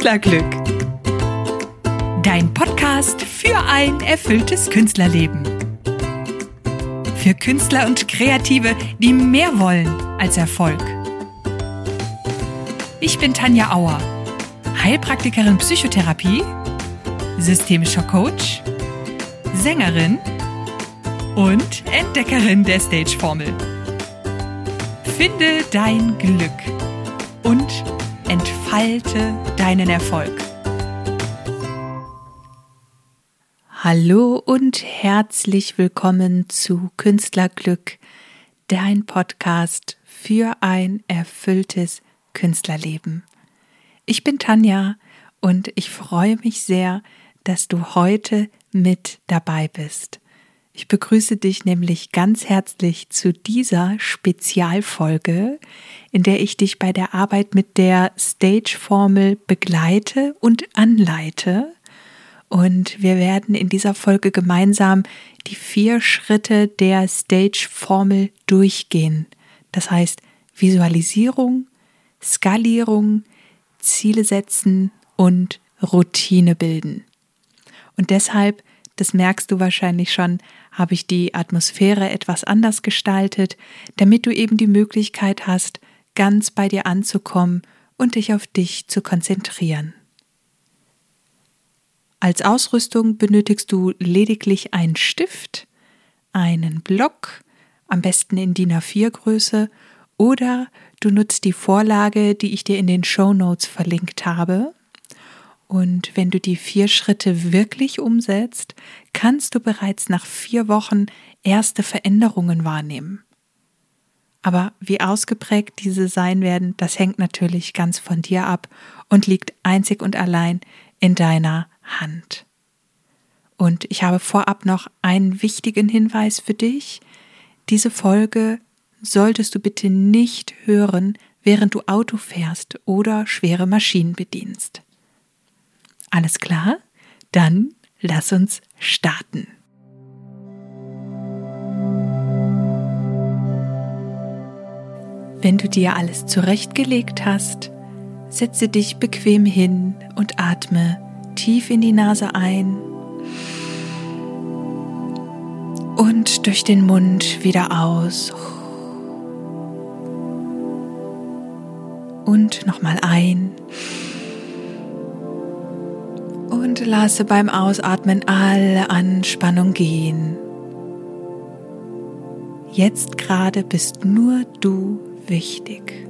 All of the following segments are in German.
Künstlerglück. Dein Podcast für ein erfülltes Künstlerleben. Für Künstler und Kreative, die mehr wollen als Erfolg. Ich bin Tanja Auer, Heilpraktikerin Psychotherapie, systemischer Coach, Sängerin und Entdeckerin der Stage-Formel. Finde dein Glück und entfalte deinen Erfolg. Hallo und herzlich willkommen zu Künstlerglück, dein Podcast für ein erfülltes Künstlerleben. Ich bin Tanja und ich freue mich sehr, dass du heute mit dabei bist. Ich begrüße dich nämlich ganz herzlich zu dieser Spezialfolge, in der ich dich bei der Arbeit mit der Stage-Formel begleite und anleite. Und wir werden in dieser Folge gemeinsam die vier Schritte der Stage-Formel durchgehen. Das heißt Visualisierung, Skalierung, Ziele setzen und Routine bilden. Und deshalb, das merkst du wahrscheinlich schon, habe ich die Atmosphäre etwas anders gestaltet, damit du eben die Möglichkeit hast, ganz bei dir anzukommen und dich auf dich zu konzentrieren. Als Ausrüstung benötigst du lediglich einen Stift, einen Block, am besten in DIN A4 Größe, oder du nutzt die Vorlage, die ich dir in den Show Notes verlinkt habe. Und wenn du die vier Schritte wirklich umsetzt, kannst du bereits nach vier Wochen erste Veränderungen wahrnehmen. Aber wie ausgeprägt diese sein werden, das hängt natürlich ganz von dir ab und liegt einzig und allein in deiner Hand. Und ich habe vorab noch einen wichtigen Hinweis für dich. Diese Folge solltest du bitte nicht hören, während du Auto fährst oder schwere Maschinen bedienst. Alles klar? Dann lass uns starten. Wenn du dir alles zurechtgelegt hast, setze dich bequem hin und atme tief in die Nase ein und durch den Mund wieder aus. Und nochmal ein und lasse beim Ausatmen alle Anspannung gehen. Jetzt gerade bist nur du wichtig.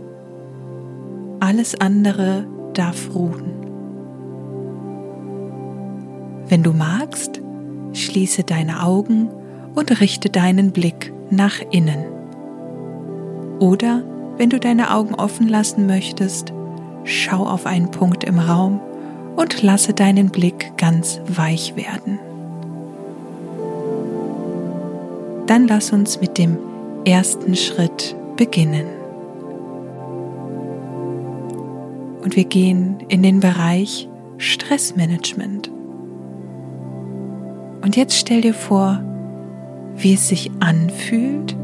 Alles andere darf ruhen. Wenn du magst, schließe deine Augen und richte deinen Blick nach innen. Oder wenn du deine Augen offen lassen möchtest, schau auf einen Punkt im Raum und lasse deinen Blick ganz weich werden. Dann lass uns mit dem ersten Schritt beginnen. Und wir gehen in den Bereich Stressmanagement. Und jetzt stell dir vor, wie es sich anfühlt,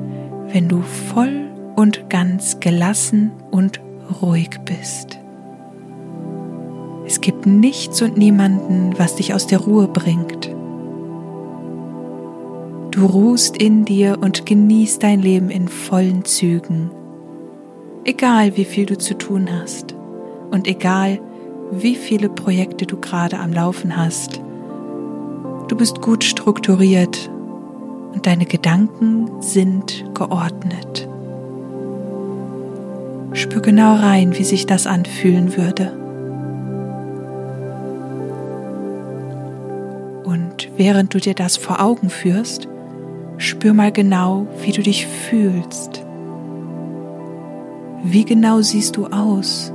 wenn du voll und ganz gelassen und ruhig bist. Es gibt nichts und niemanden, was dich aus der Ruhe bringt. Du ruhst in dir und genießt dein Leben in vollen Zügen. Egal wie viel du zu tun hast und egal wie viele Projekte du gerade am Laufen hast. Du bist gut strukturiert und deine Gedanken sind geordnet. Spür genau rein, wie sich das anfühlen würde. Während du dir das vor Augen führst, spür mal genau, wie du dich fühlst. Wie genau siehst du aus?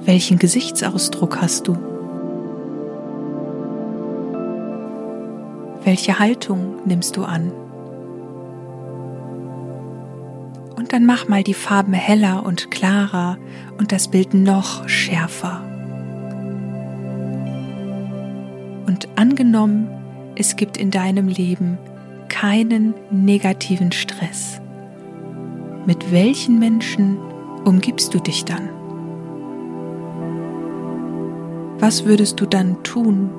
Welchen Gesichtsausdruck hast du? Welche Haltung nimmst du an? Und dann mach mal die Farben heller und klarer und das Bild noch schärfer. Und angenommen, es gibt in deinem Leben keinen negativen Stress. Mit welchen Menschen umgibst du dich dann? Was würdest du dann tun?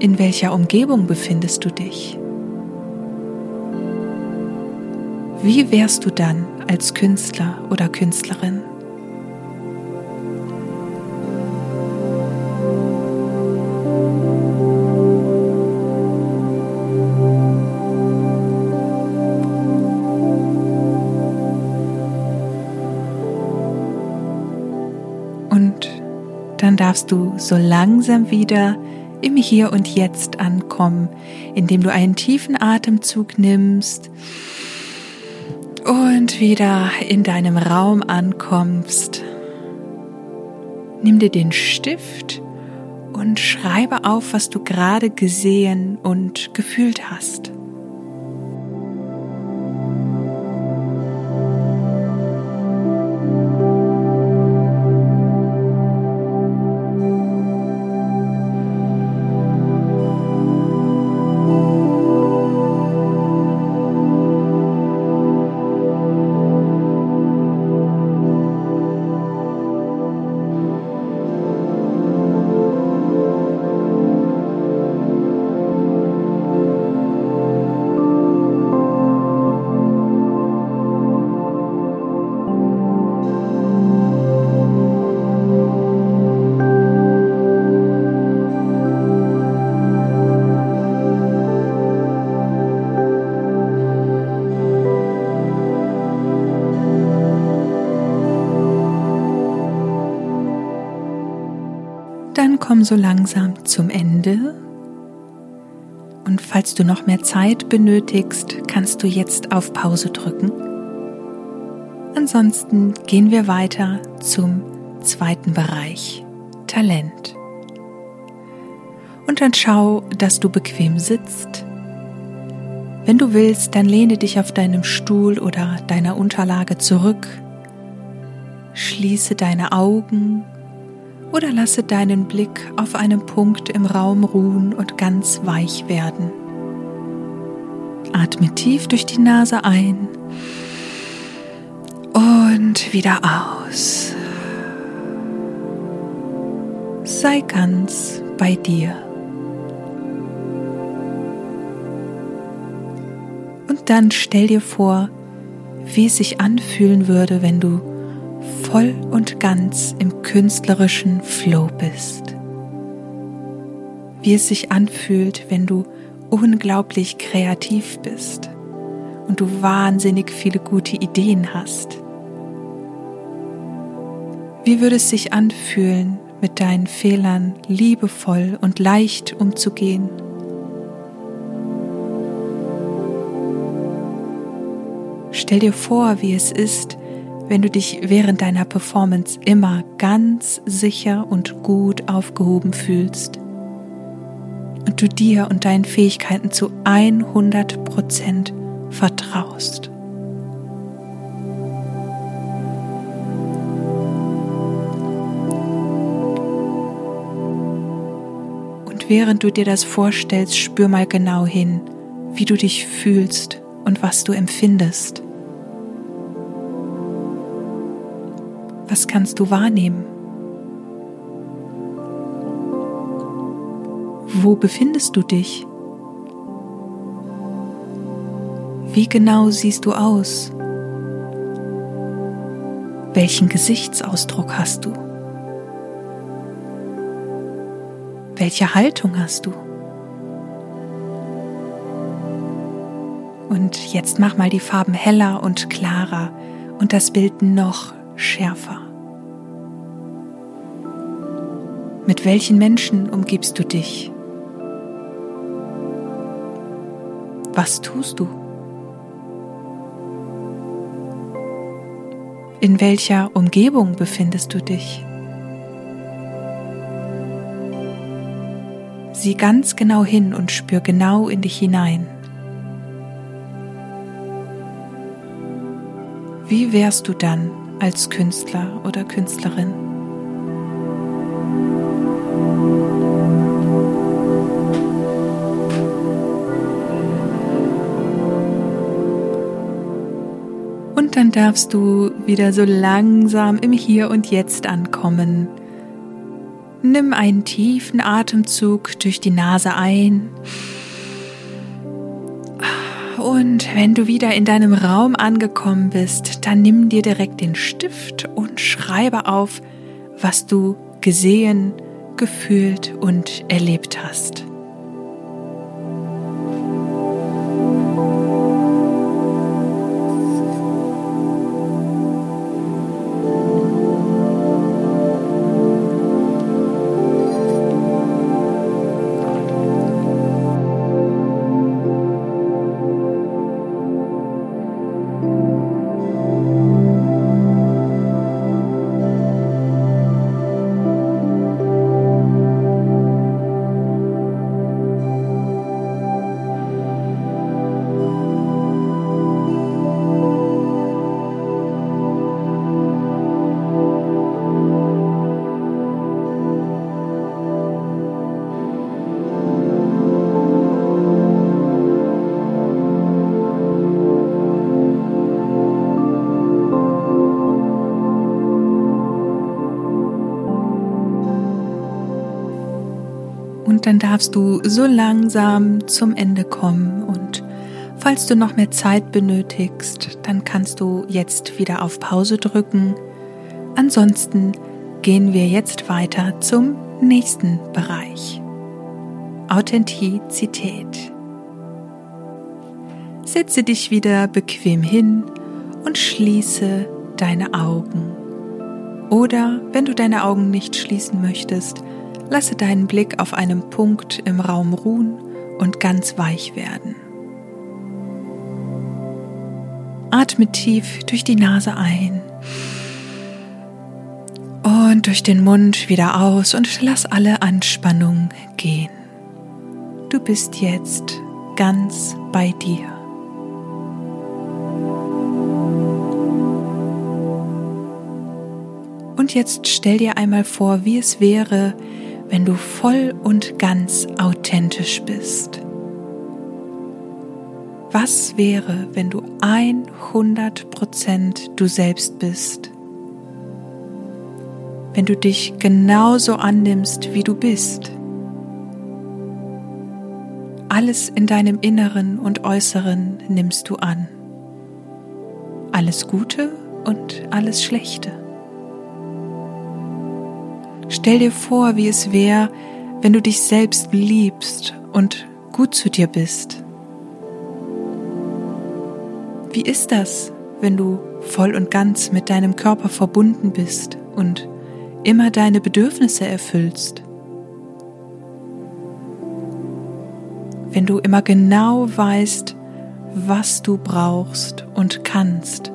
In welcher Umgebung befindest du dich? Wie wärst du dann als Künstler oder Künstlerin? Dann darfst du so langsam wieder im Hier und Jetzt ankommen, indem du einen tiefen Atemzug nimmst und wieder in deinem Raum ankommst. Nimm dir den Stift und schreibe auf, was du gerade gesehen und gefühlt hast. Dann komm so langsam zum Ende. Und falls du noch mehr Zeit benötigst, kannst du jetzt auf Pause drücken. Ansonsten gehen wir weiter zum zweiten Bereich, Talent. Und dann schau, dass du bequem sitzt. Wenn du willst, dann lehne dich auf deinem Stuhl oder deiner Unterlage zurück. Schließe deine Augen oder lasse deinen Blick auf einem Punkt im Raum ruhen und ganz weich werden. Atme tief durch die Nase ein und wieder aus. Sei ganz bei dir. Und dann stell dir vor, wie es sich anfühlen würde, wenn du voll und ganz im künstlerischen Flow bist. Wie es sich anfühlt, wenn du unglaublich kreativ bist und du wahnsinnig viele gute Ideen hast. Wie würde es sich anfühlen, mit deinen Fehlern liebevoll und leicht umzugehen? Stell dir vor, wie es ist, wenn du dich während deiner Performance immer ganz sicher und gut aufgehoben fühlst und du dir und deinen Fähigkeiten zu 100 Prozent vertraust. Und während du dir das vorstellst, spür mal genau hin, wie du dich fühlst und was du empfindest. Was kannst du wahrnehmen? Wo befindest du dich? Wie genau siehst du aus? Welchen Gesichtsausdruck hast du? Welche Haltung hast du? Und jetzt mach mal die Farben heller und klarer und das Bild noch schärfer. Mit welchen Menschen umgibst du dich? Was tust du? In welcher Umgebung befindest du dich? Sieh ganz genau hin und spür genau in dich hinein. Wie wärst du dann als Künstler oder Künstlerin? Darfst du wieder so langsam im Hier und Jetzt ankommen. Nimm einen tiefen Atemzug durch die Nase ein. Und wenn du wieder in deinem Raum angekommen bist, dann nimm dir direkt den Stift und schreibe auf, was du gesehen, gefühlt und erlebt hast. Dann darfst du so langsam zum Ende kommen. Und falls du noch mehr Zeit benötigst, dann kannst du jetzt wieder auf Pause drücken. Ansonsten gehen wir jetzt weiter zum nächsten Bereich. Authentizität. Setze dich wieder bequem hin und schließe deine Augen. Oder wenn du deine Augen nicht schließen möchtest, Lasse deinen Blick auf einem Punkt im Raum ruhen und ganz weich werden. Atme tief durch die Nase ein und durch den Mund wieder aus und lass alle Anspannung gehen. Du bist jetzt ganz bei dir. Und jetzt stell dir einmal vor, wie es wäre, wenn du voll und ganz authentisch bist? Was wäre, wenn du 100% du selbst bist? Wenn du dich genauso annimmst, wie du bist? Alles in deinem Inneren und Äußeren nimmst du an. Alles Gute und alles Schlechte. Stell dir vor, wie es wäre, wenn du dich selbst liebst und gut zu dir bist. Wie ist das, wenn du voll und ganz mit deinem Körper verbunden bist und immer deine Bedürfnisse erfüllst? Wenn du immer genau weißt, was du brauchst und kannst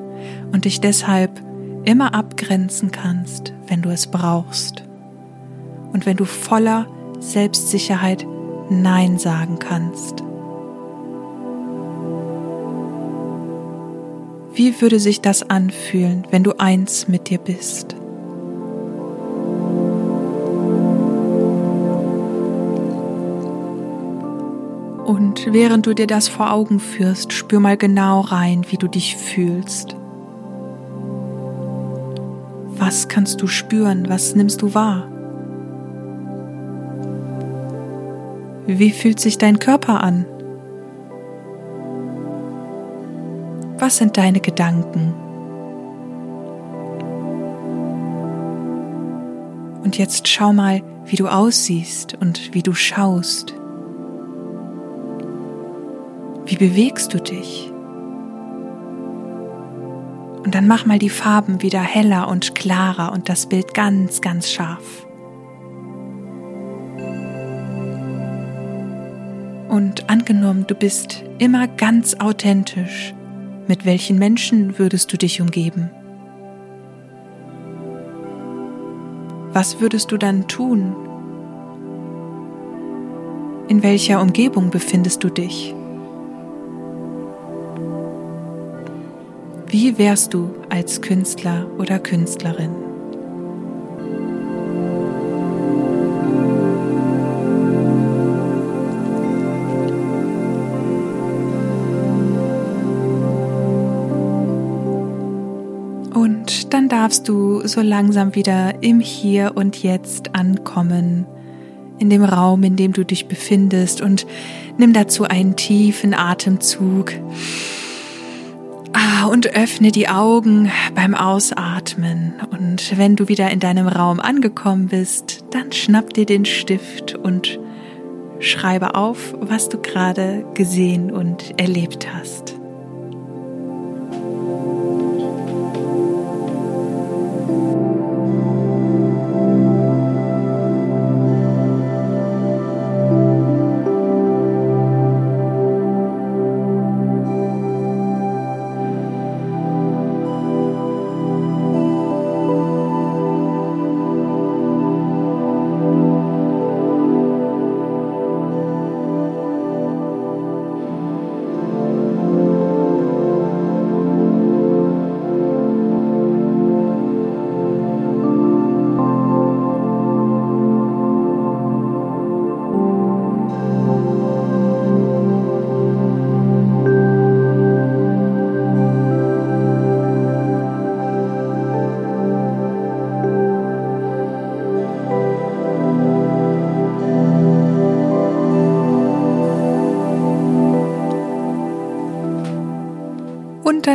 und dich deshalb immer abgrenzen kannst, wenn du es brauchst und wenn du voller Selbstsicherheit Nein sagen kannst. Wie würde sich das anfühlen, wenn du eins mit dir bist? Und während du dir das vor Augen führst, spür mal genau rein, wie du dich fühlst. Was kannst du spüren? Was nimmst du wahr? Wie fühlt sich dein Körper an? Was sind deine Gedanken? Und jetzt schau mal, wie du aussiehst und wie du schaust. Wie bewegst du dich? Und dann mach mal die Farben wieder heller und klarer und das Bild ganz, ganz scharf. Und angenommen, du bist immer ganz authentisch, mit welchen Menschen würdest du dich umgeben? Was würdest du dann tun? In welcher Umgebung befindest du dich? Wie wärst du als Künstler oder Künstlerin? Darfst du so langsam wieder im Hier und Jetzt ankommen, in dem Raum, in dem du dich befindest und nimm dazu einen tiefen Atemzug. Ah, und öffne die Augen beim Ausatmen. Und wenn du wieder in deinem Raum angekommen bist, dann schnapp dir den Stift und schreibe auf, was du gerade gesehen und erlebt hast.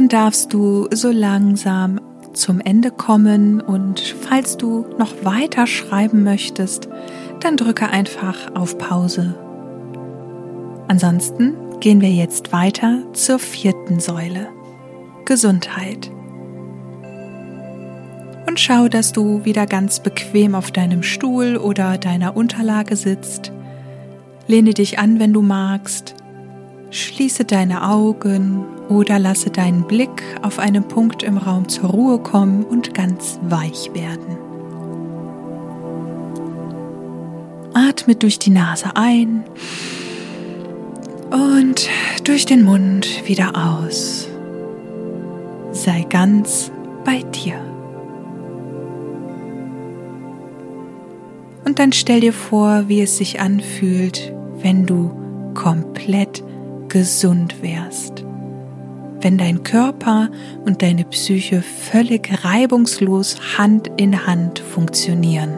Dann darfst du so langsam zum Ende kommen und falls du noch weiter schreiben möchtest, dann drücke einfach auf Pause. Ansonsten gehen wir jetzt weiter zur vierten Säule. Gesundheit. Und schau, dass du wieder ganz bequem auf deinem Stuhl oder deiner Unterlage sitzt. Lehne dich an, wenn du magst. Schließe deine Augen oder lasse deinen Blick auf einen Punkt im Raum zur Ruhe kommen und ganz weich werden. Atme durch die Nase ein und durch den Mund wieder aus. Sei ganz bei dir. Und dann stell dir vor, wie es sich anfühlt, wenn du komplett gesund wärst wenn dein Körper und deine Psyche völlig reibungslos Hand in Hand funktionieren.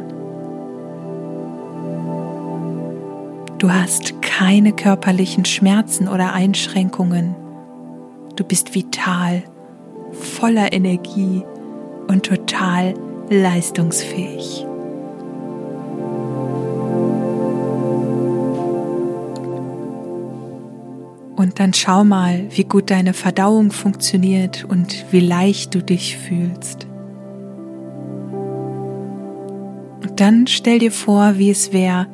Du hast keine körperlichen Schmerzen oder Einschränkungen. Du bist vital, voller Energie und total leistungsfähig. Und dann schau mal, wie gut deine Verdauung funktioniert und wie leicht du dich fühlst. Und dann stell dir vor, wie es wäre,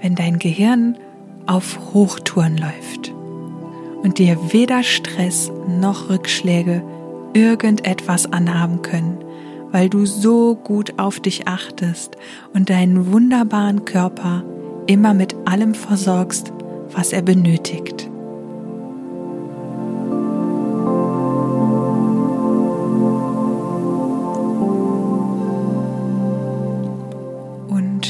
wenn dein Gehirn auf Hochtouren läuft und dir weder Stress noch Rückschläge irgendetwas anhaben können, weil du so gut auf dich achtest und deinen wunderbaren Körper immer mit allem versorgst, was er benötigt.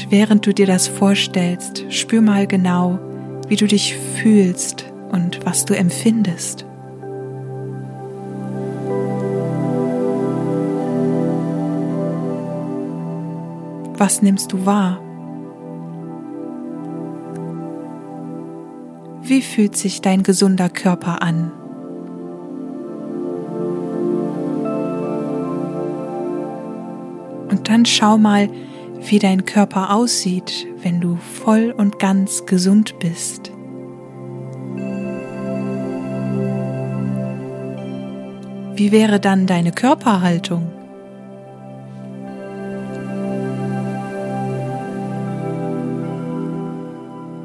Während du dir das vorstellst, spür mal genau, wie du dich fühlst und was du empfindest. Was nimmst du wahr? Wie fühlt sich dein gesunder Körper an? Und dann schau mal, wie dein Körper aussieht, wenn du voll und ganz gesund bist. Wie wäre dann deine Körperhaltung?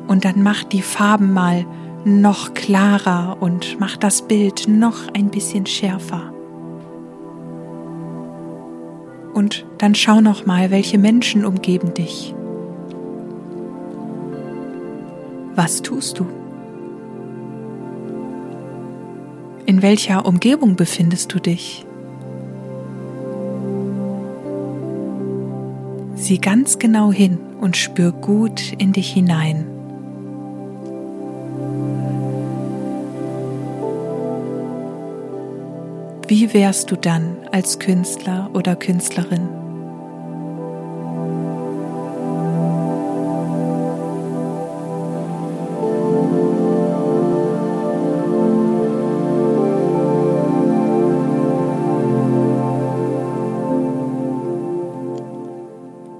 Und dann mach die Farben mal noch klarer und mach das Bild noch ein bisschen schärfer. Und dann schau noch mal, welche Menschen umgeben dich. Was tust du? In welcher Umgebung befindest du dich? Sieh ganz genau hin und spür gut in dich hinein. Wie wärst du dann als Künstler oder Künstlerin?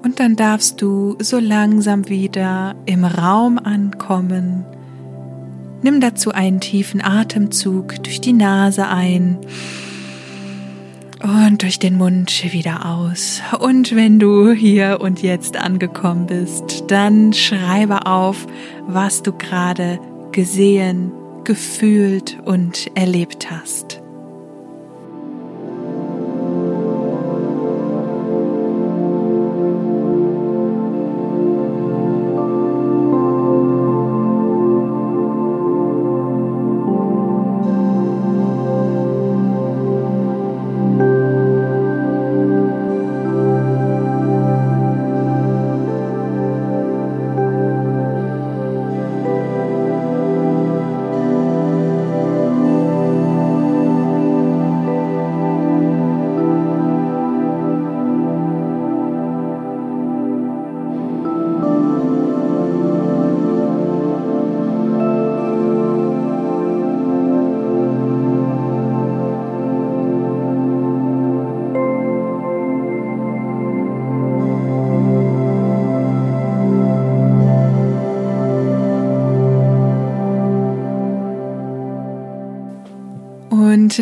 Und dann darfst du so langsam wieder im Raum ankommen. Nimm dazu einen tiefen Atemzug durch die Nase ein und durch den Mund wieder aus. Und wenn du hier und jetzt angekommen bist, dann schreibe auf, was du gerade gesehen, gefühlt und erlebt hast.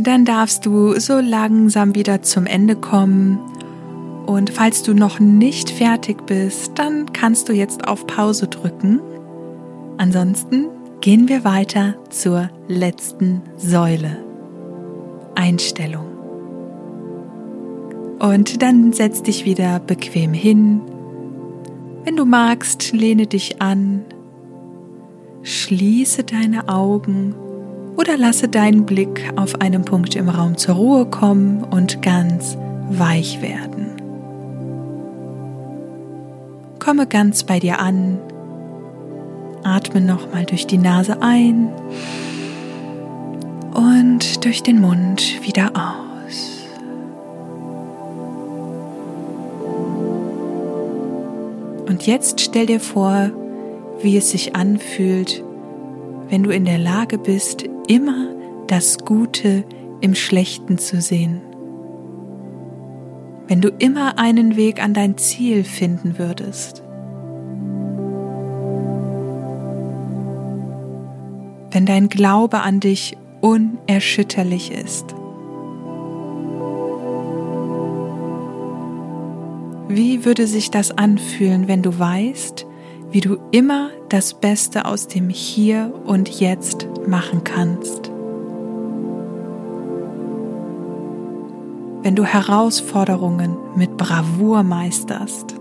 Dann darfst du so langsam wieder zum Ende kommen. Und falls du noch nicht fertig bist, dann kannst du jetzt auf Pause drücken. Ansonsten gehen wir weiter zur letzten Säule. Einstellung. Und dann setz dich wieder bequem hin. Wenn du magst, lehne dich an. Schließe deine Augen oder lasse deinen Blick auf einen Punkt im Raum zur Ruhe kommen und ganz weich werden. Komme ganz bei dir an. Atme nochmal durch die Nase ein und durch den Mund wieder aus. Und jetzt stell dir vor, wie es sich anfühlt, wenn du in der Lage bist, immer das Gute im Schlechten zu sehen. Wenn du immer einen Weg an dein Ziel finden würdest. Wenn dein Glaube an dich unerschütterlich ist. Wie würde sich das anfühlen, wenn du weißt, wie du immer das Beste aus dem Hier und Jetzt machen kannst. Wenn du Herausforderungen mit Bravour meisterst.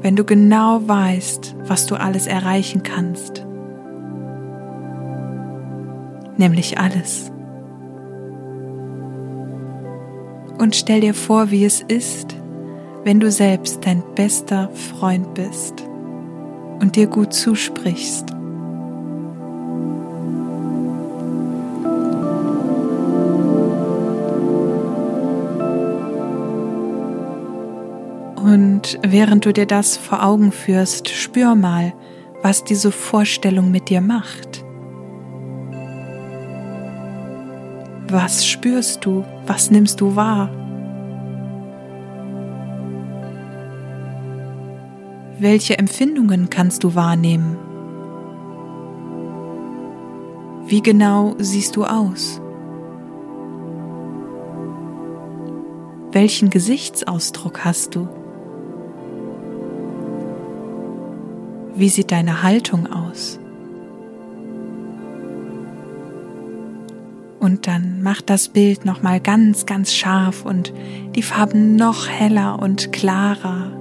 Wenn du genau weißt, was du alles erreichen kannst. Nämlich alles. Und stell dir vor, wie es ist, wenn du selbst dein bester Freund bist und dir gut zusprichst. Und während du dir das vor Augen führst, spür mal, was diese Vorstellung mit dir macht. Was spürst du? Was nimmst du wahr? Welche Empfindungen kannst du wahrnehmen? Wie genau siehst du aus? Welchen Gesichtsausdruck hast du? Wie sieht deine Haltung aus? Und dann mach das Bild noch mal ganz ganz scharf und die Farben noch heller und klarer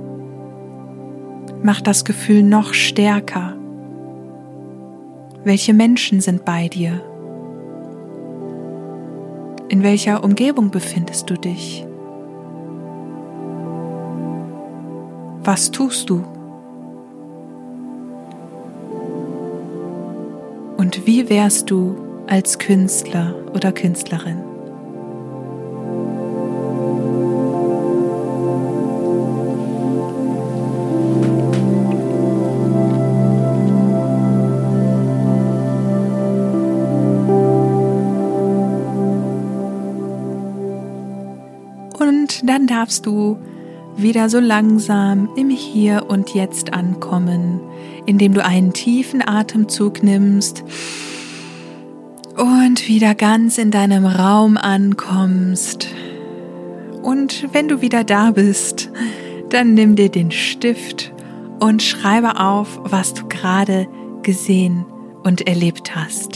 Mach das Gefühl noch stärker. Welche Menschen sind bei dir? In welcher Umgebung befindest du dich? Was tust du? Und wie wärst du als Künstler oder Künstlerin. Dann darfst du wieder so langsam im Hier und Jetzt ankommen, indem du einen tiefen Atemzug nimmst und wieder ganz in deinem Raum ankommst. Und wenn du wieder da bist, dann nimm dir den Stift und schreibe auf, was du gerade gesehen und erlebt hast.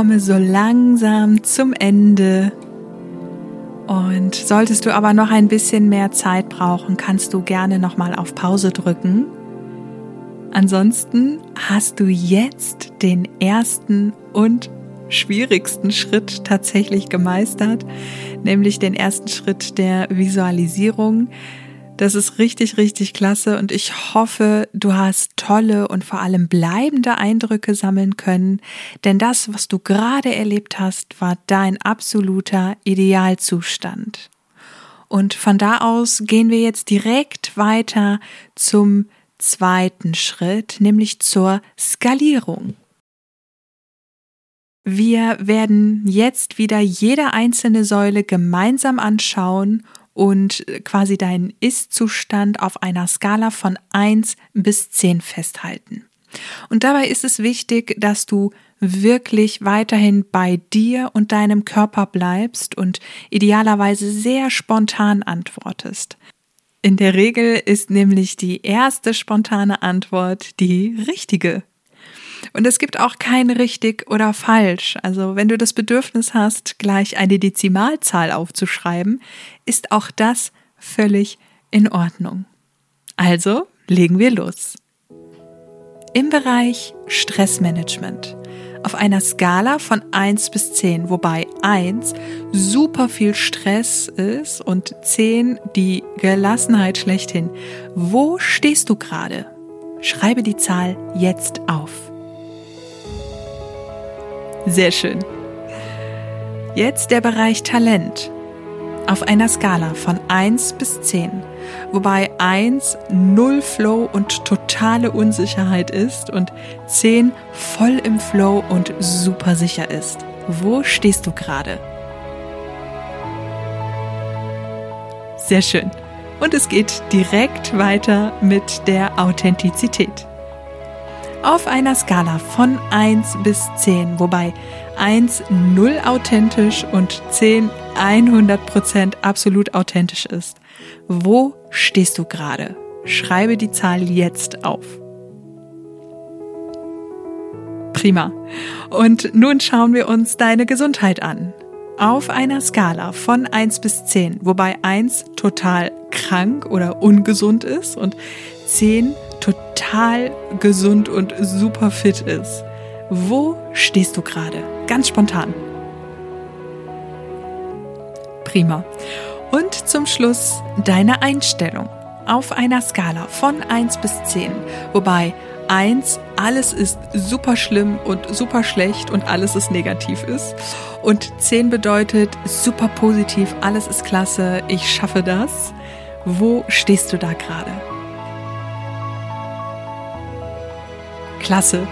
Komme so langsam zum Ende. Und solltest du aber noch ein bisschen mehr Zeit brauchen, kannst du gerne nochmal auf Pause drücken. Ansonsten hast du jetzt den ersten und schwierigsten Schritt tatsächlich gemeistert, nämlich den ersten Schritt der Visualisierung. Das ist richtig, richtig klasse und ich hoffe, du hast tolle und vor allem bleibende Eindrücke sammeln können, denn das, was du gerade erlebt hast, war dein absoluter Idealzustand. Und von da aus gehen wir jetzt direkt weiter zum zweiten Schritt, nämlich zur Skalierung. Wir werden jetzt wieder jede einzelne Säule gemeinsam anschauen und quasi deinen Ist-Zustand auf einer Skala von 1 bis 10 festhalten. Und dabei ist es wichtig, dass du wirklich weiterhin bei dir und deinem Körper bleibst und idealerweise sehr spontan antwortest. In der Regel ist nämlich die erste spontane Antwort die richtige. Und es gibt auch kein richtig oder falsch. Also wenn du das Bedürfnis hast, gleich eine Dezimalzahl aufzuschreiben, ist auch das völlig in Ordnung. Also legen wir los. Im Bereich Stressmanagement. Auf einer Skala von 1 bis 10, wobei 1 super viel Stress ist und 10 die Gelassenheit schlechthin. Wo stehst du gerade? Schreibe die Zahl jetzt auf. Sehr schön. Jetzt der Bereich Talent. Auf einer Skala von 1 bis 10, wobei 1 null Flow und totale Unsicherheit ist und 10 voll im Flow und super sicher ist. Wo stehst du gerade? Sehr schön. Und es geht direkt weiter mit der Authentizität auf einer Skala von 1 bis 10, wobei 1 null authentisch und 10 100% absolut authentisch ist. Wo stehst du gerade? Schreibe die Zahl jetzt auf. Prima. Und nun schauen wir uns deine Gesundheit an. Auf einer Skala von 1 bis 10, wobei 1 total krank oder ungesund ist und 10 total gesund und super fit ist. Wo stehst du gerade? Ganz spontan. Prima. Und zum Schluss deine Einstellung auf einer Skala von 1 bis 10, wobei 1 alles ist super schlimm und super schlecht und alles ist negativ ist und 10 bedeutet super positiv, alles ist klasse, ich schaffe das. Wo stehst du da gerade? Klasse.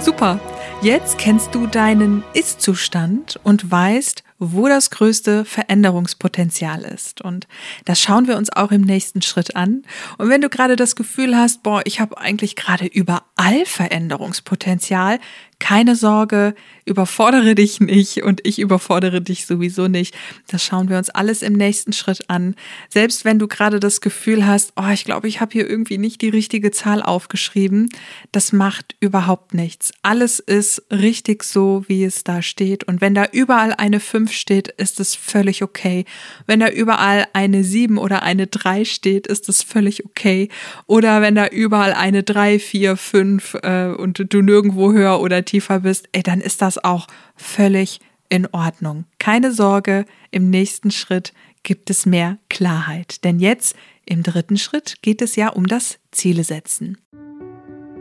Super. Jetzt kennst du deinen Ist-Zustand und weißt, wo das größte Veränderungspotenzial ist. Und das schauen wir uns auch im nächsten Schritt an. Und wenn du gerade das Gefühl hast, boah, ich habe eigentlich gerade überall Veränderungspotenzial, keine Sorge, überfordere dich nicht und ich überfordere dich sowieso nicht. Das schauen wir uns alles im nächsten Schritt an. Selbst wenn du gerade das Gefühl hast, oh, ich glaube, ich habe hier irgendwie nicht die richtige Zahl aufgeschrieben, das macht überhaupt nichts. Alles ist richtig so, wie es da steht. Und wenn da überall eine 5 steht, ist es völlig okay. Wenn da überall eine 7 oder eine 3 steht, ist es völlig okay. Oder wenn da überall eine 3, 4, 5 äh, und du nirgendwo höher oder tiefer bist, ey, dann ist das auch völlig in Ordnung. Keine Sorge, im nächsten Schritt gibt es mehr Klarheit. Denn jetzt, im dritten Schritt, geht es ja um das Ziele setzen.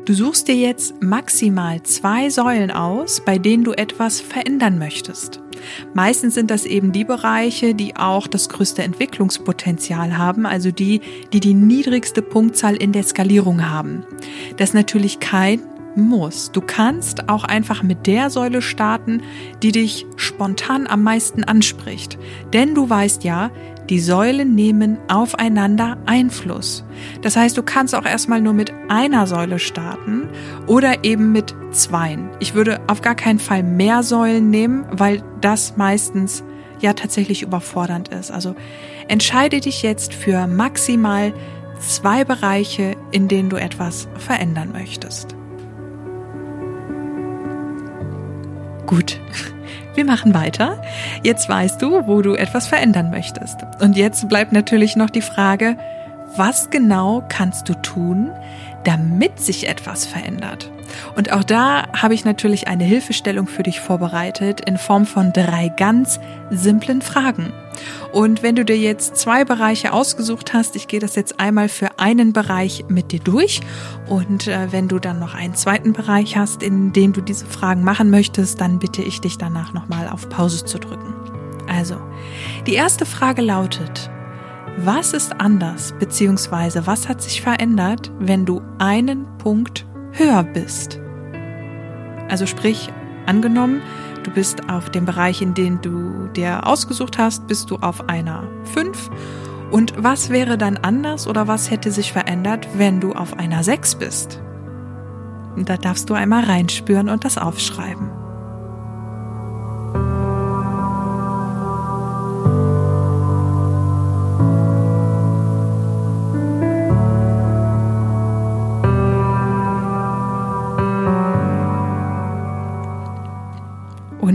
Du suchst dir jetzt maximal zwei Säulen aus, bei denen du etwas verändern möchtest. Meistens sind das eben die Bereiche, die auch das größte Entwicklungspotenzial haben, also die, die die niedrigste Punktzahl in der Skalierung haben. Das ist natürlich kein muss. Du kannst auch einfach mit der Säule starten, die dich spontan am meisten anspricht. Denn du weißt ja, die Säulen nehmen aufeinander Einfluss. Das heißt, du kannst auch erstmal nur mit einer Säule starten oder eben mit zweien. Ich würde auf gar keinen Fall mehr Säulen nehmen, weil das meistens ja tatsächlich überfordernd ist. Also entscheide dich jetzt für maximal zwei Bereiche, in denen du etwas verändern möchtest. Gut, wir machen weiter. Jetzt weißt du, wo du etwas verändern möchtest. Und jetzt bleibt natürlich noch die Frage, was genau kannst du tun, damit sich etwas verändert? Und auch da habe ich natürlich eine Hilfestellung für dich vorbereitet in Form von drei ganz simplen Fragen. Und wenn du dir jetzt zwei Bereiche ausgesucht hast, ich gehe das jetzt einmal für einen Bereich mit dir durch. Und äh, wenn du dann noch einen zweiten Bereich hast, in dem du diese Fragen machen möchtest, dann bitte ich dich danach nochmal auf Pause zu drücken. Also, die erste Frage lautet, was ist anders bzw. was hat sich verändert, wenn du einen Punkt höher bist? Also sprich, angenommen, Du bist auf dem Bereich, in dem du dir ausgesucht hast, bist du auf einer 5. Und was wäre dann anders oder was hätte sich verändert, wenn du auf einer 6 bist? Da darfst du einmal reinspüren und das aufschreiben.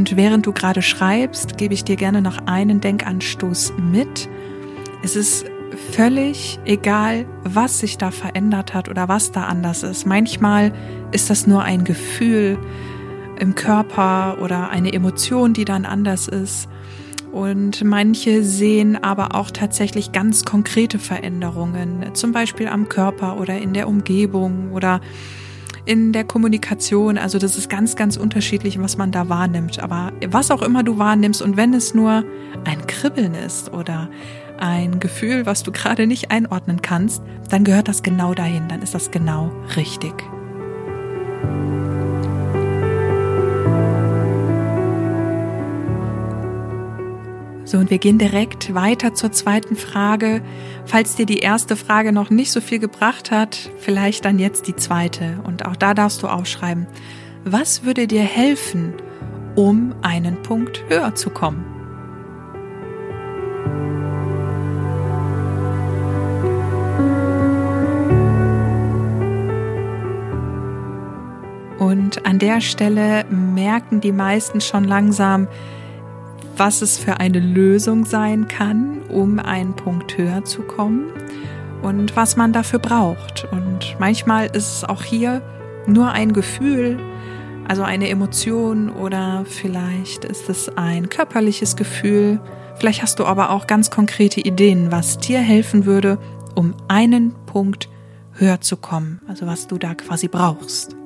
Und während du gerade schreibst, gebe ich dir gerne noch einen Denkanstoß mit. Es ist völlig egal, was sich da verändert hat oder was da anders ist. Manchmal ist das nur ein Gefühl im Körper oder eine Emotion, die dann anders ist. Und manche sehen aber auch tatsächlich ganz konkrete Veränderungen, zum Beispiel am Körper oder in der Umgebung oder in der Kommunikation. Also das ist ganz, ganz unterschiedlich, was man da wahrnimmt. Aber was auch immer du wahrnimmst und wenn es nur ein Kribbeln ist oder ein Gefühl, was du gerade nicht einordnen kannst, dann gehört das genau dahin, dann ist das genau richtig. So, und wir gehen direkt weiter zur zweiten Frage. Falls dir die erste Frage noch nicht so viel gebracht hat, vielleicht dann jetzt die zweite. Und auch da darfst du aufschreiben, was würde dir helfen, um einen Punkt höher zu kommen? Und an der Stelle merken die meisten schon langsam, was es für eine Lösung sein kann, um einen Punkt höher zu kommen und was man dafür braucht. Und manchmal ist es auch hier nur ein Gefühl, also eine Emotion oder vielleicht ist es ein körperliches Gefühl. Vielleicht hast du aber auch ganz konkrete Ideen, was dir helfen würde, um einen Punkt höher zu kommen, also was du da quasi brauchst.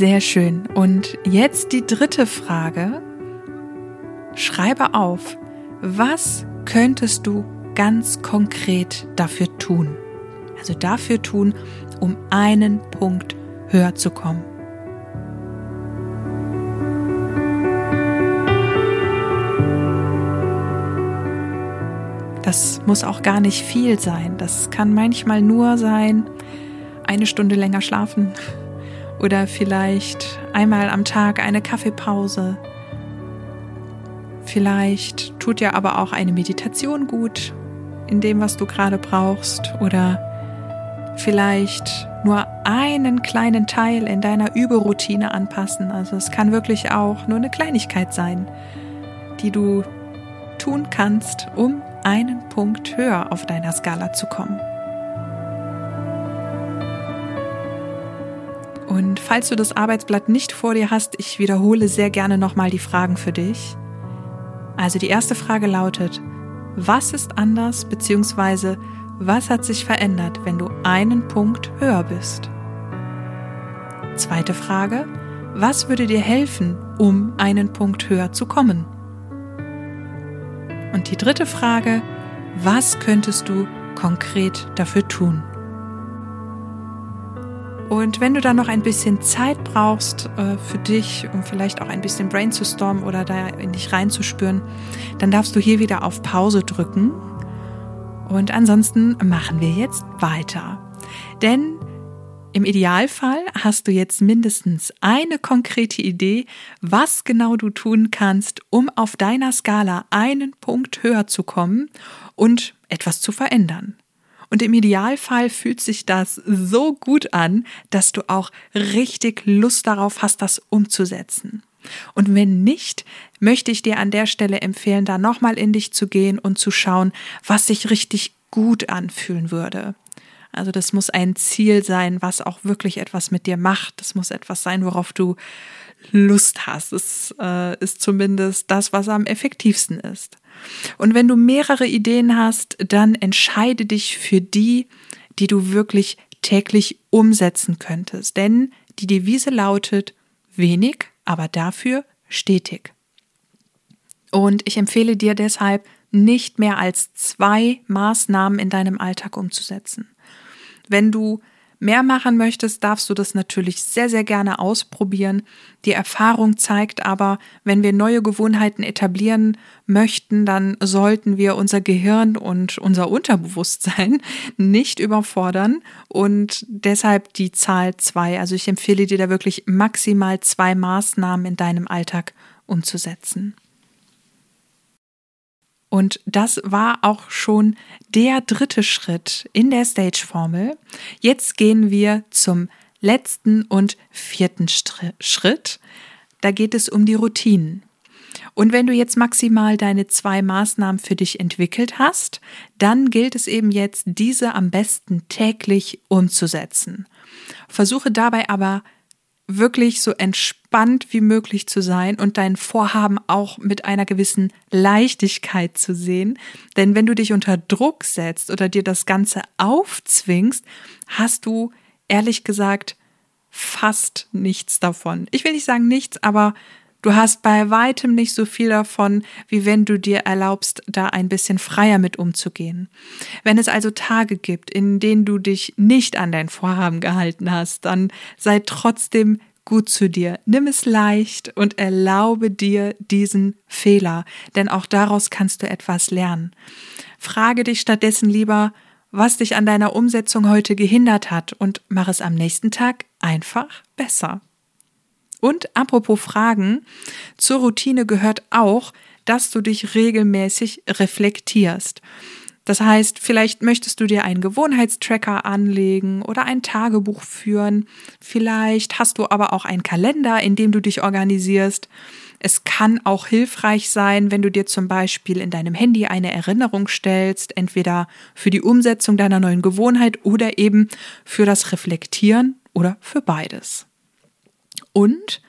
Sehr schön. Und jetzt die dritte Frage. Schreibe auf, was könntest du ganz konkret dafür tun? Also dafür tun, um einen Punkt höher zu kommen. Das muss auch gar nicht viel sein. Das kann manchmal nur sein, eine Stunde länger schlafen oder vielleicht einmal am Tag eine Kaffeepause. Vielleicht tut dir aber auch eine Meditation gut in dem, was du gerade brauchst oder vielleicht nur einen kleinen Teil in deiner Überroutine anpassen. Also es kann wirklich auch nur eine Kleinigkeit sein, die du tun kannst, um einen Punkt höher auf deiner Skala zu kommen. Und falls du das Arbeitsblatt nicht vor dir hast, ich wiederhole sehr gerne nochmal die Fragen für dich. Also die erste Frage lautet, was ist anders bzw. was hat sich verändert, wenn du einen Punkt höher bist? Zweite Frage, was würde dir helfen, um einen Punkt höher zu kommen? Und die dritte Frage, was könntest du konkret dafür tun? Und wenn du dann noch ein bisschen Zeit brauchst äh, für dich, um vielleicht auch ein bisschen brainstormen oder da in dich reinzuspüren, dann darfst du hier wieder auf Pause drücken. Und ansonsten machen wir jetzt weiter. Denn im Idealfall hast du jetzt mindestens eine konkrete Idee, was genau du tun kannst, um auf deiner Skala einen Punkt höher zu kommen und etwas zu verändern. Und im Idealfall fühlt sich das so gut an, dass du auch richtig Lust darauf hast, das umzusetzen. Und wenn nicht, möchte ich dir an der Stelle empfehlen, da nochmal in dich zu gehen und zu schauen, was sich richtig gut anfühlen würde. Also das muss ein Ziel sein, was auch wirklich etwas mit dir macht. Das muss etwas sein, worauf du Lust hast. Es äh, ist zumindest das, was am effektivsten ist. Und wenn du mehrere Ideen hast, dann entscheide dich für die, die du wirklich täglich umsetzen könntest. Denn die Devise lautet wenig, aber dafür stetig. Und ich empfehle dir deshalb, nicht mehr als zwei Maßnahmen in deinem Alltag umzusetzen. Wenn du mehr machen möchtest, darfst du das natürlich sehr, sehr gerne ausprobieren. Die Erfahrung zeigt aber, wenn wir neue Gewohnheiten etablieren möchten, dann sollten wir unser Gehirn und unser Unterbewusstsein nicht überfordern und deshalb die Zahl zwei. Also ich empfehle dir da wirklich maximal zwei Maßnahmen in deinem Alltag umzusetzen. Und das war auch schon der dritte Schritt in der Stage-Formel. Jetzt gehen wir zum letzten und vierten Schritt. Da geht es um die Routinen. Und wenn du jetzt maximal deine zwei Maßnahmen für dich entwickelt hast, dann gilt es eben jetzt, diese am besten täglich umzusetzen. Versuche dabei aber wirklich so entspannt wie möglich zu sein und dein Vorhaben auch mit einer gewissen Leichtigkeit zu sehen. Denn wenn du dich unter Druck setzt oder dir das Ganze aufzwingst, hast du ehrlich gesagt fast nichts davon. Ich will nicht sagen nichts, aber Du hast bei weitem nicht so viel davon, wie wenn du dir erlaubst, da ein bisschen freier mit umzugehen. Wenn es also Tage gibt, in denen du dich nicht an dein Vorhaben gehalten hast, dann sei trotzdem gut zu dir. Nimm es leicht und erlaube dir diesen Fehler, denn auch daraus kannst du etwas lernen. Frage dich stattdessen lieber, was dich an deiner Umsetzung heute gehindert hat und mach es am nächsten Tag einfach besser. Und apropos Fragen, zur Routine gehört auch, dass du dich regelmäßig reflektierst. Das heißt, vielleicht möchtest du dir einen Gewohnheitstracker anlegen oder ein Tagebuch führen. Vielleicht hast du aber auch einen Kalender, in dem du dich organisierst. Es kann auch hilfreich sein, wenn du dir zum Beispiel in deinem Handy eine Erinnerung stellst, entweder für die Umsetzung deiner neuen Gewohnheit oder eben für das Reflektieren oder für beides. Und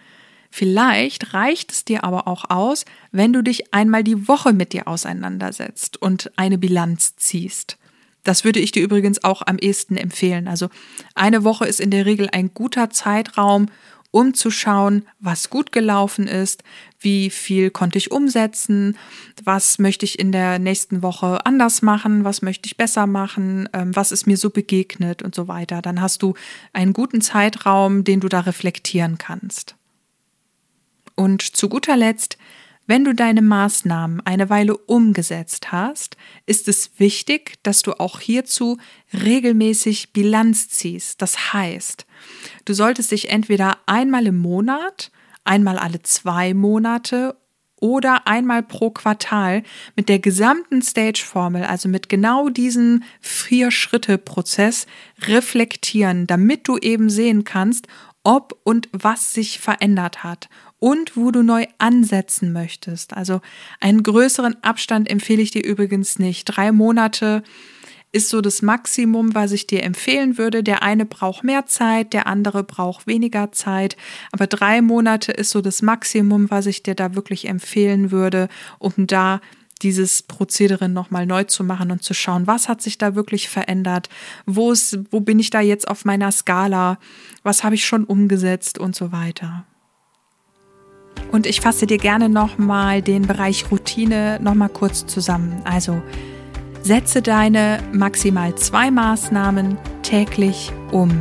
vielleicht reicht es dir aber auch aus, wenn du dich einmal die Woche mit dir auseinandersetzt und eine Bilanz ziehst. Das würde ich dir übrigens auch am ehesten empfehlen. Also eine Woche ist in der Regel ein guter Zeitraum, um zu schauen, was gut gelaufen ist, wie viel konnte ich umsetzen, was möchte ich in der nächsten Woche anders machen, was möchte ich besser machen, ähm, was ist mir so begegnet und so weiter. Dann hast du einen guten Zeitraum, den du da reflektieren kannst. Und zu guter Letzt, wenn du deine Maßnahmen eine Weile umgesetzt hast, ist es wichtig, dass du auch hierzu regelmäßig Bilanz ziehst. Das heißt, du solltest dich entweder einmal im Monat, einmal alle zwei Monate oder einmal pro Quartal mit der gesamten Stage-Formel, also mit genau diesem Vier-Schritte-Prozess reflektieren, damit du eben sehen kannst, ob und was sich verändert hat und wo du neu ansetzen möchtest. Also einen größeren Abstand empfehle ich dir übrigens nicht. Drei Monate ist so das Maximum, was ich dir empfehlen würde. Der eine braucht mehr Zeit, der andere braucht weniger Zeit. Aber drei Monate ist so das Maximum, was ich dir da wirklich empfehlen würde, um da dieses Prozedere nochmal neu zu machen und zu schauen, was hat sich da wirklich verändert, wo, ist, wo bin ich da jetzt auf meiner Skala, was habe ich schon umgesetzt und so weiter. Und ich fasse dir gerne nochmal den Bereich Routine nochmal kurz zusammen. Also setze deine maximal zwei Maßnahmen täglich um.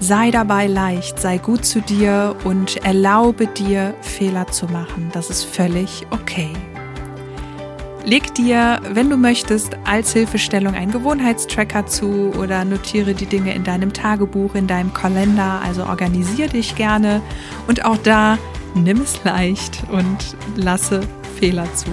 Sei dabei leicht, sei gut zu dir und erlaube dir, Fehler zu machen. Das ist völlig okay. Leg dir, wenn du möchtest, als Hilfestellung einen Gewohnheitstracker zu oder notiere die Dinge in deinem Tagebuch, in deinem Kalender. Also organisiere dich gerne und auch da nimm es leicht und lasse Fehler zu.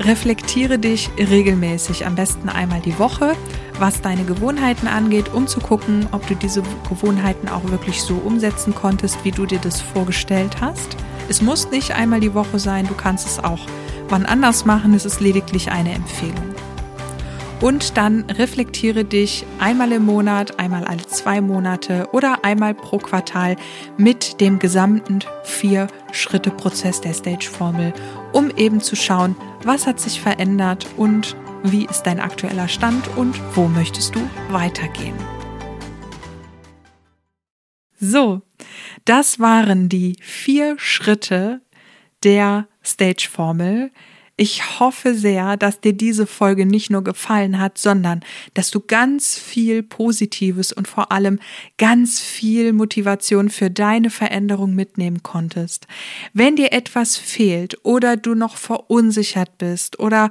Reflektiere dich regelmäßig, am besten einmal die Woche, was deine Gewohnheiten angeht, um zu gucken, ob du diese Gewohnheiten auch wirklich so umsetzen konntest, wie du dir das vorgestellt hast. Es muss nicht einmal die Woche sein, du kannst es auch wann anders machen, es ist lediglich eine Empfehlung. Und dann reflektiere dich einmal im Monat, einmal alle zwei Monate oder einmal pro Quartal mit dem gesamten Vier-Schritte-Prozess der Stage-Formel, um eben zu schauen, was hat sich verändert und wie ist dein aktueller Stand und wo möchtest du weitergehen. So, das waren die vier Schritte der Stage-Formel. Ich hoffe sehr, dass dir diese Folge nicht nur gefallen hat, sondern dass du ganz viel Positives und vor allem ganz viel Motivation für deine Veränderung mitnehmen konntest. Wenn dir etwas fehlt oder du noch verunsichert bist oder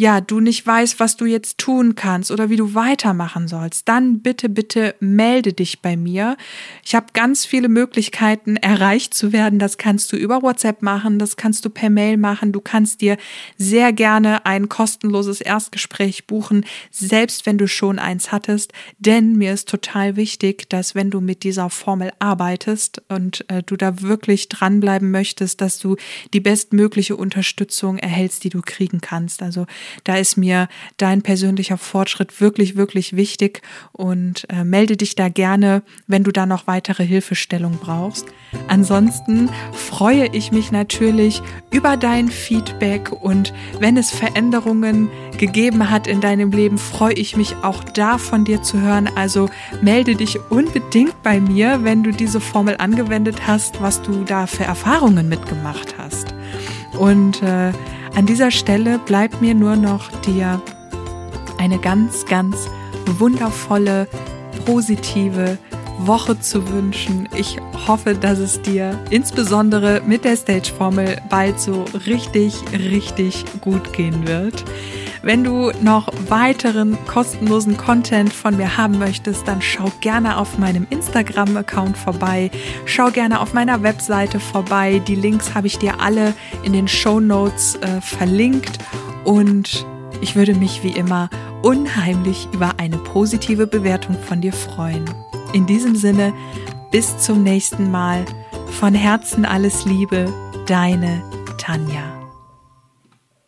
ja, du nicht weißt, was du jetzt tun kannst oder wie du weitermachen sollst, dann bitte, bitte melde dich bei mir. Ich habe ganz viele Möglichkeiten, erreicht zu werden. Das kannst du über WhatsApp machen, das kannst du per Mail machen. Du kannst dir sehr gerne ein kostenloses Erstgespräch buchen, selbst wenn du schon eins hattest. Denn mir ist total wichtig, dass wenn du mit dieser Formel arbeitest und äh, du da wirklich dranbleiben möchtest, dass du die bestmögliche Unterstützung erhältst, die du kriegen kannst. Also da ist mir dein persönlicher Fortschritt wirklich, wirklich wichtig und äh, melde dich da gerne, wenn du da noch weitere Hilfestellung brauchst. Ansonsten freue ich mich natürlich über dein Feedback und wenn es Veränderungen gegeben hat in deinem Leben, freue ich mich auch da von dir zu hören. Also melde dich unbedingt bei mir, wenn du diese Formel angewendet hast, was du da für Erfahrungen mitgemacht hast. Und äh, an dieser Stelle bleibt mir nur noch dir eine ganz, ganz wundervolle, positive Woche zu wünschen. Ich hoffe, dass es dir insbesondere mit der Stage-Formel bald so richtig, richtig gut gehen wird. Wenn du noch weiteren kostenlosen Content von mir haben möchtest, dann schau gerne auf meinem Instagram-Account vorbei. Schau gerne auf meiner Webseite vorbei. Die Links habe ich dir alle in den Show Notes äh, verlinkt. Und ich würde mich wie immer unheimlich über eine positive Bewertung von dir freuen. In diesem Sinne, bis zum nächsten Mal. Von Herzen alles Liebe, deine Tanja.